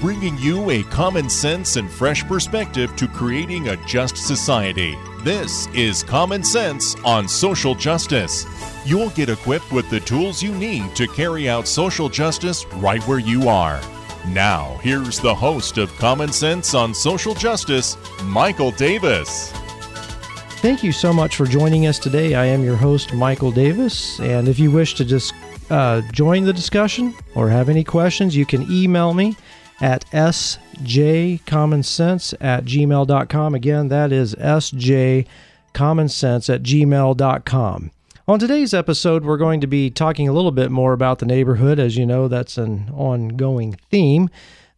bringing you a common sense and fresh perspective to creating a just society. This is Common Sense on Social Justice. You'll get equipped with the tools you need to carry out social justice right where you are. Now, here's the host of Common Sense on Social Justice, Michael Davis. Thank you so much for joining us today. I am your host, Michael Davis. And if you wish to just uh, join the discussion or have any questions, you can email me at sjcommonsense at gmail.com. Again, that is sjcommonsense at gmail.com. On today's episode, we're going to be talking a little bit more about the neighborhood. As you know, that's an ongoing theme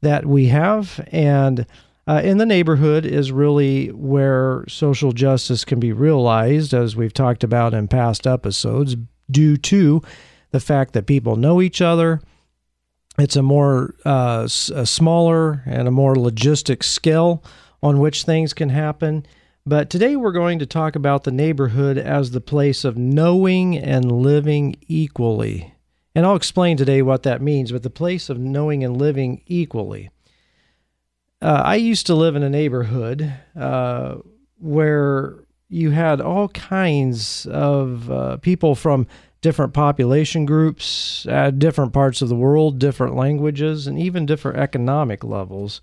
that we have. And uh, in the neighborhood is really where social justice can be realized, as we've talked about in past episodes, due to the fact that people know each other it's a more uh, a smaller and a more logistic scale on which things can happen. But today we're going to talk about the neighborhood as the place of knowing and living equally. And I'll explain today what that means, but the place of knowing and living equally. Uh, I used to live in a neighborhood uh, where you had all kinds of uh, people from different population groups, uh, different parts of the world, different languages, and even different economic levels.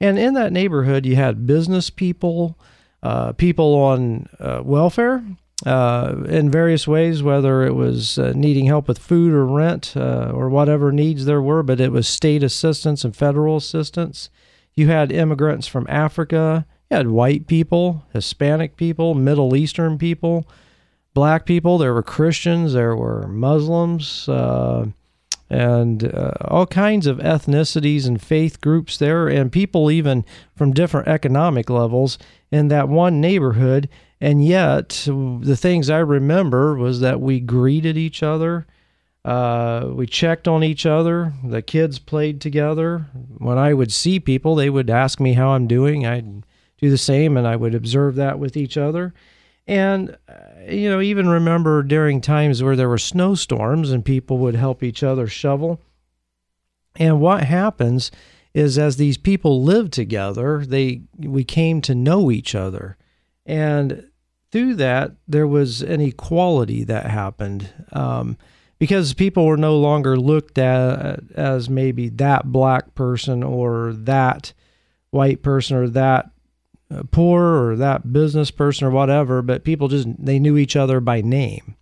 And in that neighborhood, you had business people, uh, people on uh, welfare uh, in various ways, whether it was uh, needing help with food or rent uh, or whatever needs there were, but it was state assistance and federal assistance. You had immigrants from Africa, you had white people, Hispanic people, Middle Eastern people black people, there were Christians, there were Muslims, uh, and uh, all kinds of ethnicities and faith groups there, and people even from different economic levels in that one neighborhood. And yet, the things I remember was that we greeted each other. Uh, we checked on each other. The kids played together. When I would see people, they would ask me how I'm doing. I'd do the same, and I would observe that with each other. And, uh, you know, even remember during times where there were snowstorms and people would help each other shovel. And what happens is as these people lived together, they we came to know each other. And through that, there was an equality that happened. Um, because people were no longer looked at as maybe that black person or that white person or that Uh, poor or that business person or whatever, but people just they knew each other by name.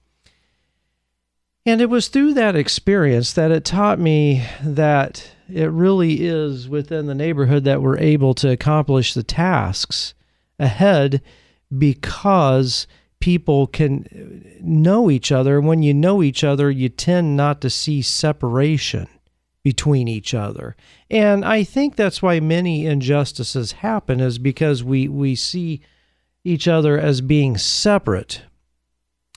And it was through that experience that it taught me that it really is within the neighborhood that we're able to accomplish the tasks ahead because people can know each other. When you know each other, you tend not to see separation between each other. And I think that's why many injustices happen is because we we see each other as being separate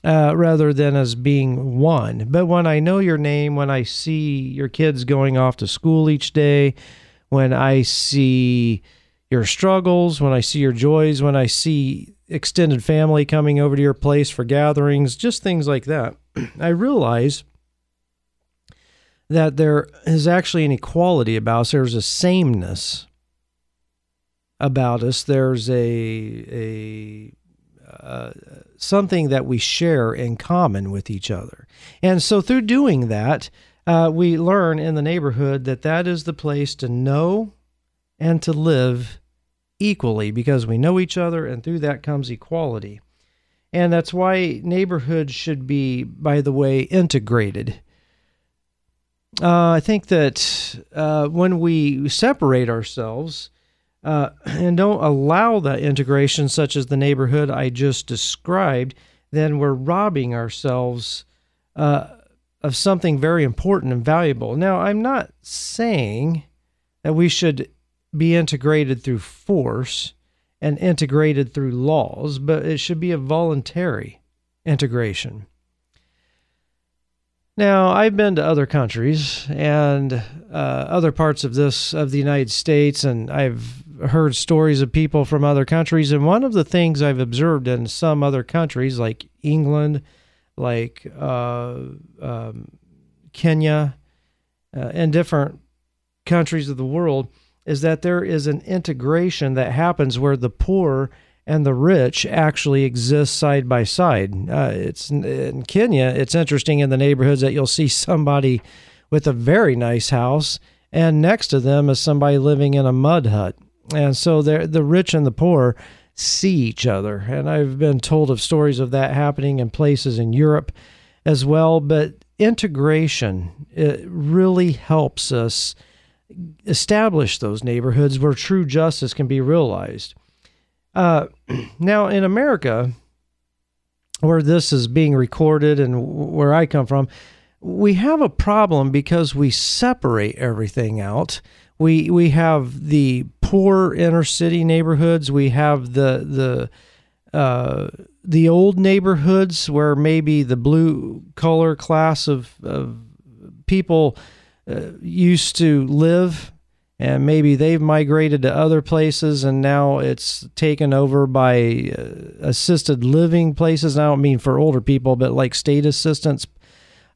uh, rather than as being one. But when I know your name, when I see your kids going off to school each day, when I see your struggles, when I see your joys, when I see extended family coming over to your place for gatherings, just things like that, I realize that there is actually an equality about us. There's a sameness about us. There's a a uh, something that we share in common with each other. And so through doing that, uh, we learn in the neighborhood that that is the place to know and to live equally because we know each other, and through that comes equality. And that's why neighborhoods should be, by the way, integrated uh, I think that uh, when we separate ourselves uh, and don't allow that integration, such as the neighborhood I just described, then we're robbing ourselves uh, of something very important and valuable. Now, I'm not saying that we should be integrated through force and integrated through laws, but it should be a voluntary integration. Now, I've been to other countries and uh, other parts of this of the United States, and I've heard stories of people from other countries. And one of the things I've observed in some other countries, like England, like uh, um, Kenya, uh, and different countries of the world, is that there is an integration that happens where the poor and the rich actually exist side by side. Uh, it's in Kenya. It's interesting in the neighborhoods that you'll see somebody with a very nice house, and next to them is somebody living in a mud hut, and so the rich and the poor see each other. And I've been told of stories of that happening in places in Europe as well. But integration it really helps us establish those neighborhoods where true justice can be realized. Uh, now, in America, where this is being recorded and where I come from, we have a problem because we separate everything out. We we have the poor inner city neighborhoods. We have the the uh, the old neighborhoods where maybe the blue collar class of, of people uh, used to live and maybe they've migrated to other places and now it's taken over by uh, assisted living places. I don't mean for older people, but like state assistance,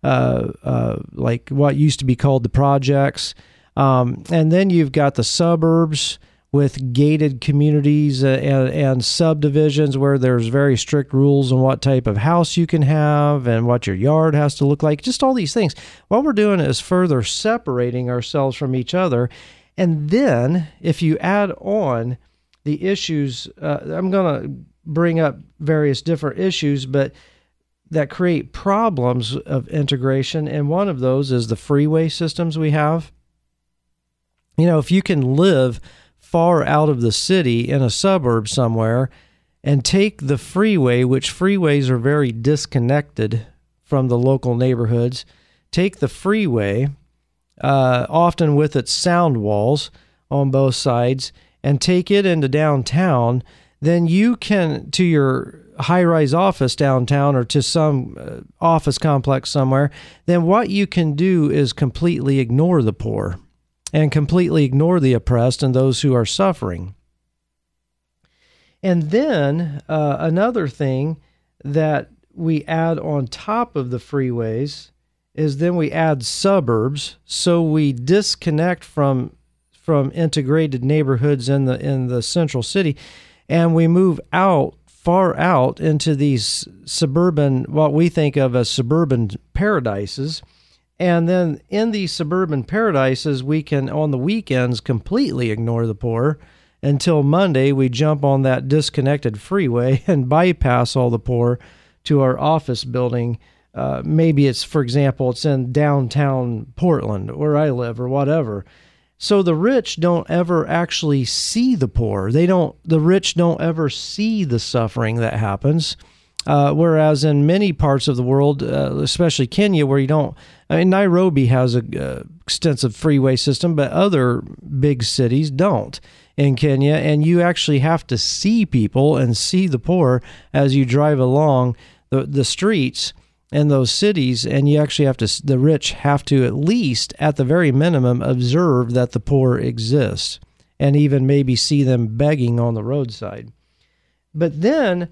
uh, uh, like what used to be called the projects. Um, and then you've got the suburbs with gated communities uh, and, and, subdivisions where there's very strict rules on what type of house you can have and what your yard has to look like. Just all these things. What we're doing is further separating ourselves from each other. And then if you add on the issues, uh, I'm going to bring up various different issues, but that create problems of integration. And one of those is the freeway systems we have you know, if you can live far out of the city in a suburb somewhere and take the freeway, which freeways are very disconnected from the local neighborhoods, take the freeway, uh, often with its sound walls on both sides, and take it into downtown, then you can, to your high rise office downtown or to some uh, office complex somewhere, then what you can do is completely ignore the poor and completely ignore the oppressed and those who are suffering. And then uh, another thing that we add on top of the freeways is then we add suburbs, so we disconnect from from integrated neighborhoods in the in the central city, and we move out far out into these suburban what we think of as suburban paradises and then in these suburban paradises, we can, on the weekends, completely ignore the poor until Monday we jump on that disconnected freeway and bypass all the poor to our office building. Uh, maybe it's, for example, it's in downtown Portland where I live or whatever. So the rich don't ever actually see the poor. They don't, the rich don't ever see the suffering that happens. Uh, whereas in many parts of the world, uh, especially Kenya, where you don't, I mean, Nairobi has a uh, extensive freeway system, but other big cities don't in Kenya, and you actually have to see people and see the poor as you drive along the the streets in those cities, and you actually have to. The rich have to at least, at the very minimum, observe that the poor exist, and even maybe see them begging on the roadside. But then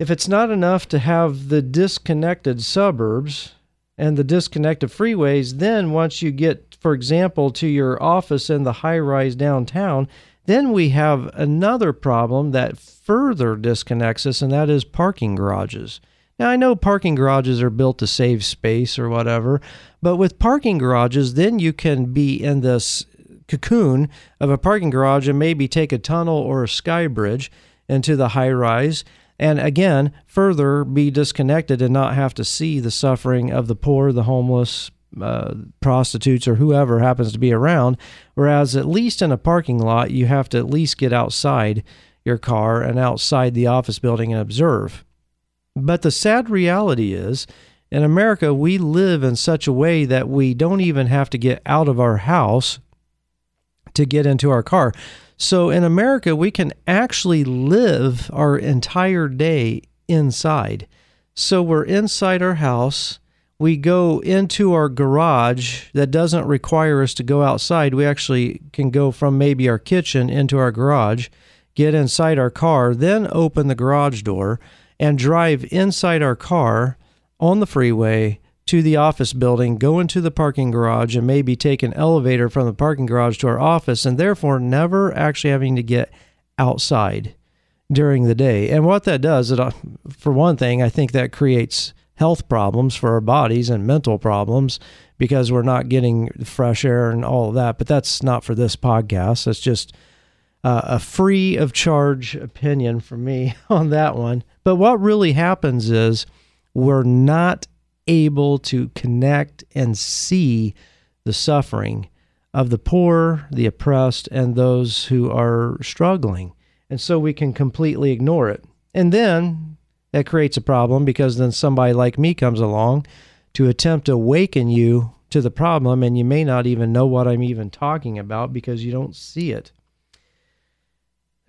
if it's not enough to have the disconnected suburbs and the disconnected freeways, then once you get, for example, to your office in the high rise downtown, then we have another problem that further disconnects us, and that is parking garages. Now, I know parking garages are built to save space or whatever, but with parking garages, then you can be in this cocoon of a parking garage and maybe take a tunnel or a sky bridge into the high rise and again, further be disconnected and not have to see the suffering of the poor, the homeless, uh, prostitutes, or whoever happens to be around. Whereas, at least in a parking lot, you have to at least get outside your car and outside the office building and observe. But the sad reality is, in America, we live in such a way that we don't even have to get out of our house to get into our car. So in America, we can actually live our entire day inside. So we're inside our house. We go into our garage that doesn't require us to go outside. We actually can go from maybe our kitchen into our garage, get inside our car, then open the garage door and drive inside our car on the freeway to the office building, go into the parking garage, and maybe take an elevator from the parking garage to our office, and therefore never actually having to get outside during the day. And what that does, it, uh, for one thing, I think that creates health problems for our bodies and mental problems because we're not getting fresh air and all of that. But that's not for this podcast. It's just uh, a free of charge opinion from me on that one. But what really happens is we're not able to connect and see the suffering of the poor, the oppressed, and those who are struggling. And so we can completely ignore it. And then that creates a problem because then somebody like me comes along to attempt to awaken you to the problem, and you may not even know what I'm even talking about because you don't see it.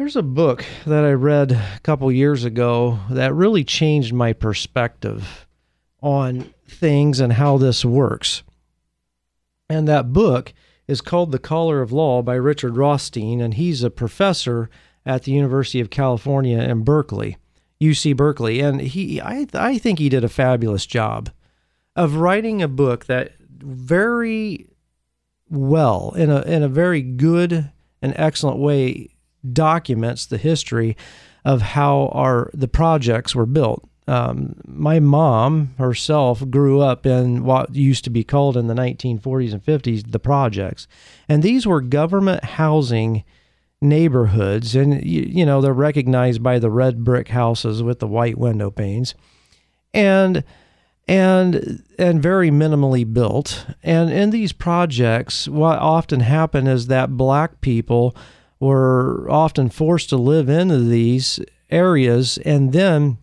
There's a book that I read a couple years ago that really changed my perspective on things and how this works. And that book is called The Color of Law by Richard Rothstein, and he's a professor at the University of California in Berkeley, UC Berkeley. And he I I think he did a fabulous job of writing a book that very well in a in a very good and excellent way documents the history of how our the projects were built. Um, my mom herself grew up in what used to be called in the 1940s and 50s the projects, and these were government housing neighborhoods, and you, you know they're recognized by the red brick houses with the white window panes, and and and very minimally built. And in these projects, what often happened is that black people were often forced to live into these areas and then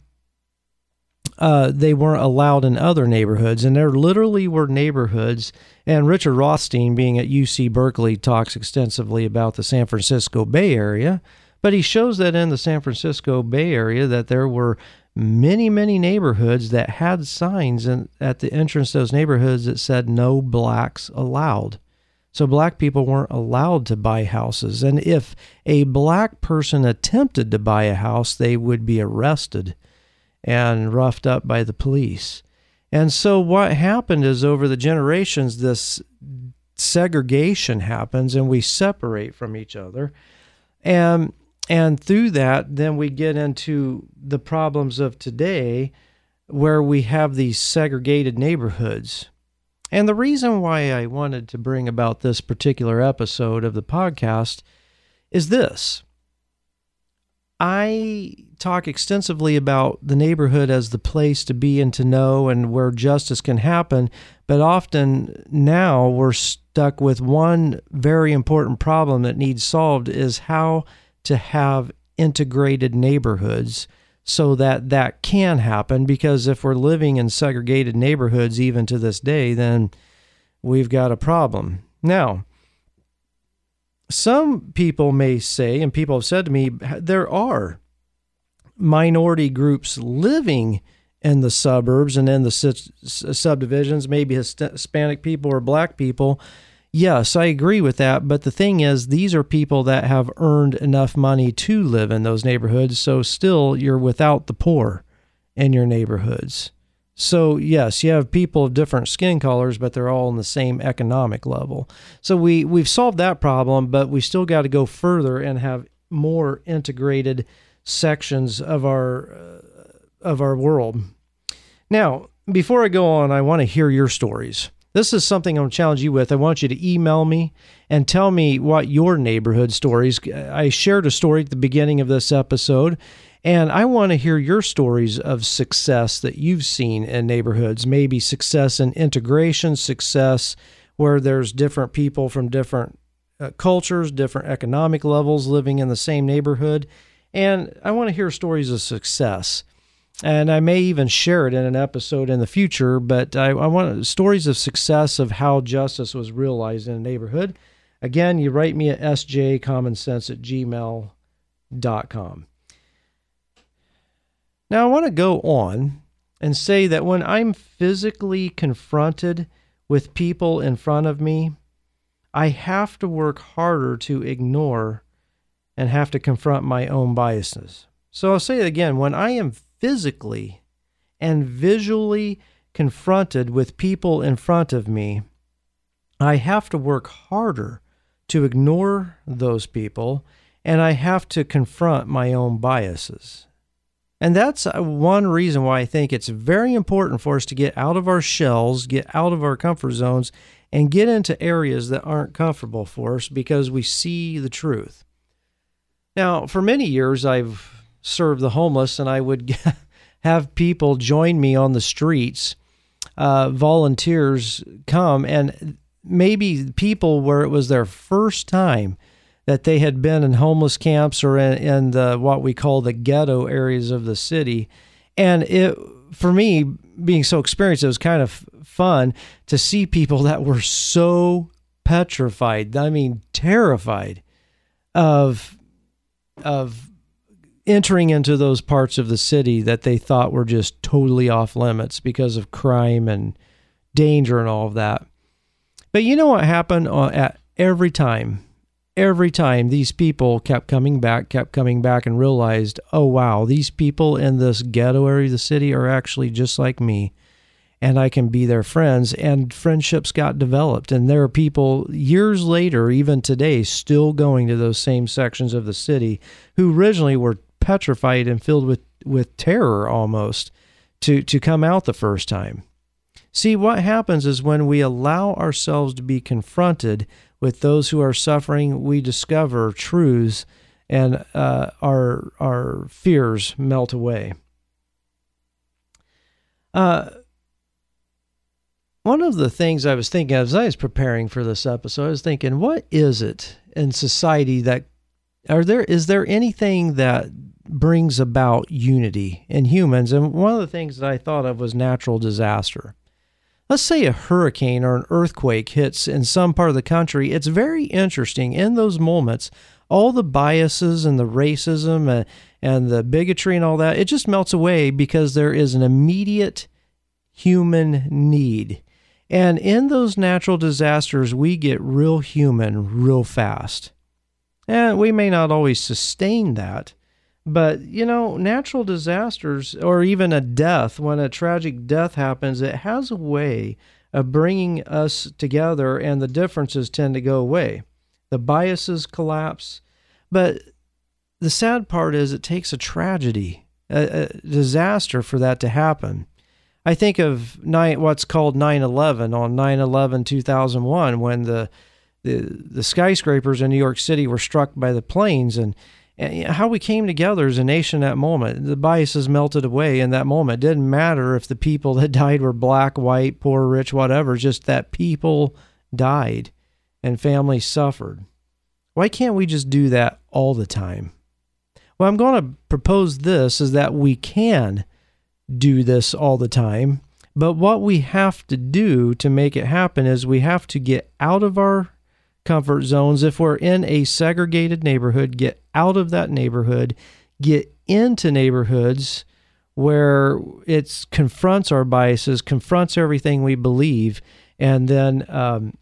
uh, they weren't allowed in other neighborhoods. And there literally were neighborhoods. And Richard Rothstein, being at UC Berkeley, talks extensively about the San Francisco Bay Area. But he shows that in the San Francisco Bay Area that there were many, many neighborhoods that had signs in, at the entrance to those neighborhoods that said no blacks allowed. So black people weren't allowed to buy houses. And if a black person attempted to buy a house, they would be arrested and roughed up by the police. And so what happened is over the generations, this segregation happens and we separate from each other. And and through that, then we get into the problems of today where we have these segregated neighborhoods. And the reason why I wanted to bring about this particular episode of the podcast is this. I talk extensively about the neighborhood as the place to be and to know and where justice can happen, but often now we're stuck with one very important problem that needs solved is how to have integrated neighborhoods so that that can happen because if we're living in segregated neighborhoods even to this day then we've got a problem. Now, some people may say, and people have said to me, there are minority groups living in the suburbs and in the subdivisions, maybe Hispanic people or black people. Yes, I agree with that. But the thing is, these are people that have earned enough money to live in those neighborhoods. So still, you're without the poor in your neighborhoods. So, yes, you have people of different skin colors, but they're all on the same economic level. So, we, we've solved that problem, but we still got to go further and have more integrated sections of our, uh, of our world. Now, before I go on, I want to hear your stories. This is something I'm to challenge you with. I want you to email me and tell me what your neighborhood stories. I shared a story at the beginning of this episode and I want to hear your stories of success that you've seen in neighborhoods, maybe success in integration, success where there's different people from different uh, cultures, different economic levels living in the same neighborhood. And I want to hear stories of success. And I may even share it in an episode in the future, but I, I want stories of success of how justice was realized in a neighborhood. Again, you write me at sjcommonsense at gmail.com. Now, I want to go on and say that when I'm physically confronted with people in front of me, I have to work harder to ignore and have to confront my own biases. So I'll say it again when I am physically and visually confronted with people in front of me, I have to work harder to ignore those people and I have to confront my own biases. And that's uh, one reason why I think it's very important for us to get out of our shells, get out of our comfort zones, and get into areas that aren't comfortable for us because we see the truth. Now, for many years, I've served the homeless, and I would have people join me on the streets, uh, volunteers come, and maybe people where it was their first time that they had been in homeless camps or in, in the, what we call the ghetto areas of the city. And it, for me, being so experienced, it was kind of fun to see people that were so petrified. I mean, terrified of of entering into those parts of the city that they thought were just totally off limits because of crime and danger and all of that. But you know what happened uh, at every time every time these people kept coming back, kept coming back, and realized, oh, wow, these people in this ghetto area of the city are actually just like me. And I can be their friends. And friendships got developed. And there are people years later, even today, still going to those same sections of the city who originally were petrified and filled with, with terror almost to, to come out the first time. See, what happens is when we allow ourselves to be confronted with those who are suffering, we discover truths and uh, our, our fears melt away. Uh, one of the things I was thinking as I was preparing for this episode, I was thinking, what is it in society that are there is there anything that brings about unity in humans? And one of the things that I thought of was natural disaster let's say a hurricane or an earthquake hits in some part of the country, it's very interesting in those moments. All the biases and the racism and, and the bigotry and all that, it just melts away because there is an immediate human need. And in those natural disasters, we get real human real fast. And we may not always sustain that, but, you know, natural disasters or even a death, when a tragic death happens, it has a way of bringing us together and the differences tend to go away. The biases collapse. But the sad part is it takes a tragedy, a, a disaster for that to happen. I think of nine, what's called 9 11 on 9 11 2001 when the, the, the skyscrapers in New York City were struck by the planes and and how we came together as a nation that moment. The biases melted away in that moment. It didn't matter if the people that died were black, white, poor, rich, whatever, just that people died and families suffered. Why can't we just do that all the time? Well, I'm going to propose this is that we can do this all the time, but what we have to do to make it happen is we have to get out of our comfort zones. If we're in a segregated neighborhood, get out of that neighborhood, get into neighborhoods where it confronts our biases, confronts everything we believe, and then um,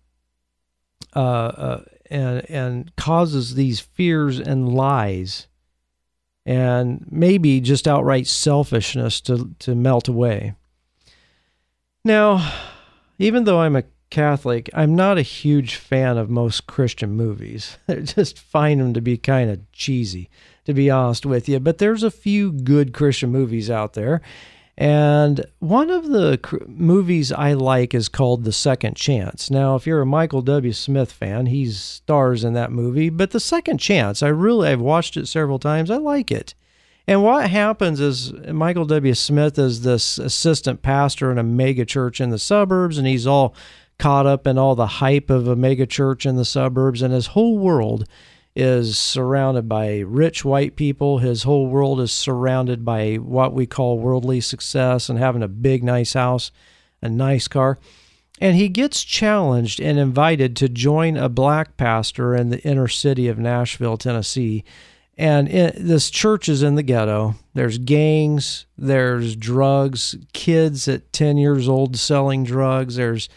uh, uh, and and causes these fears and lies, and maybe just outright selfishness to to melt away. Now, even though I'm a Catholic, I'm not a huge fan of most Christian movies. I just find them to be kind of cheesy, to be honest with you. But there's a few good Christian movies out there. And one of the movies I like is called The Second Chance. Now, if you're a Michael W. Smith fan, he stars in that movie. But The Second Chance, I really, I've watched it several times. I like it. And what happens is Michael W. Smith is this assistant pastor in a mega church in the suburbs, and he's all caught up in all the hype of a mega church in the suburbs, and his whole world is surrounded by rich white people. His whole world is surrounded by what we call worldly success and having a big, nice house, a nice car. And he gets challenged and invited to join a black pastor in the inner city of Nashville, Tennessee. And it, this church is in the ghetto. There's gangs, there's drugs, kids at 10 years old selling drugs, there's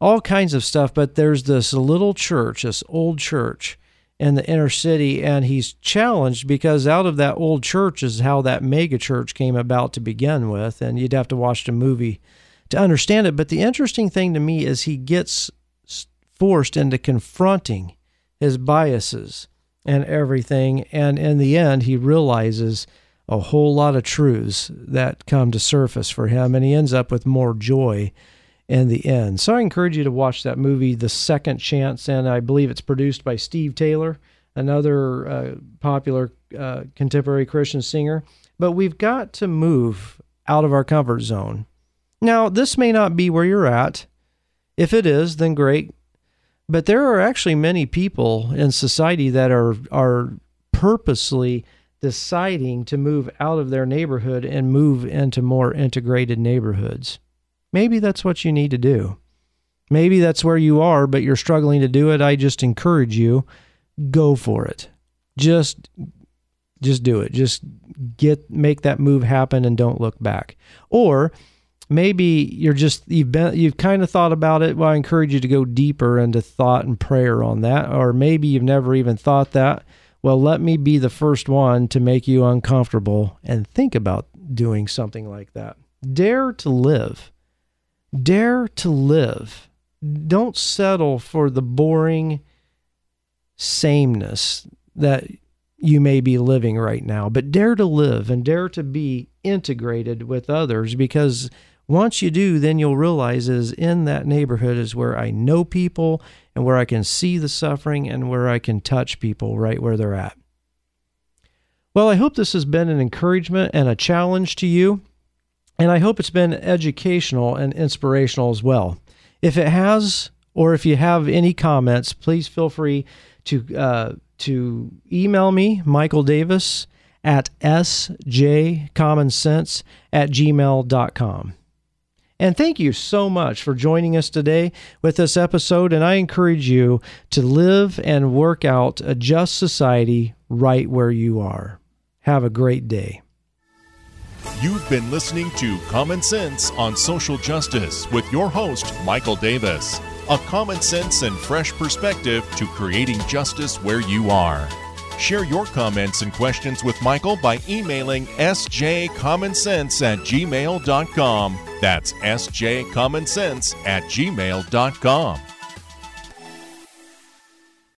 all kinds of stuff. But there's this little church, this old church in the inner city, and he's challenged because out of that old church is how that mega church came about to begin with. And you'd have to watch the movie to understand it. But the interesting thing to me is he gets forced into confronting his biases and everything. And in the end, he realizes a whole lot of truths that come to surface for him, and he ends up with more joy in the end. So I encourage you to watch that movie, The Second Chance, and I believe it's produced by Steve Taylor, another uh, popular uh, contemporary Christian singer. But we've got to move out of our comfort zone. Now, this may not be where you're at. If it is, then great. But there are actually many people in society that are are purposely deciding to move out of their neighborhood and move into more integrated neighborhoods. Maybe that's what you need to do. Maybe that's where you are, but you're struggling to do it. I just encourage you go for it. Just just do it. Just get make that move happen and don't look back. Or maybe you're just you've been you've kind of thought about it well i encourage you to go deeper into thought and prayer on that or maybe you've never even thought that well let me be the first one to make you uncomfortable and think about doing something like that dare to live dare to live don't settle for the boring sameness that you may be living right now, but dare to live and dare to be integrated with others because once you do, then you'll realize is in that neighborhood is where I know people and where I can see the suffering and where I can touch people right where they're at. Well, I hope this has been an encouragement and a challenge to you, and I hope it's been educational and inspirational as well. If it has, or if you have any comments, please feel free to uh, to email me, Michael Davis at sjcommonsense at gmail.com. And thank you so much for joining us today with this episode. And I encourage you to live and work out a just society right where you are. Have a great day. You've been listening to Common Sense on Social Justice with your host, Michael Davis. A common sense and fresh perspective to creating justice where you are. Share your comments and questions with Michael by emailing sjcommonsense at gmail.com. That's sjcommonsense at gmail.com.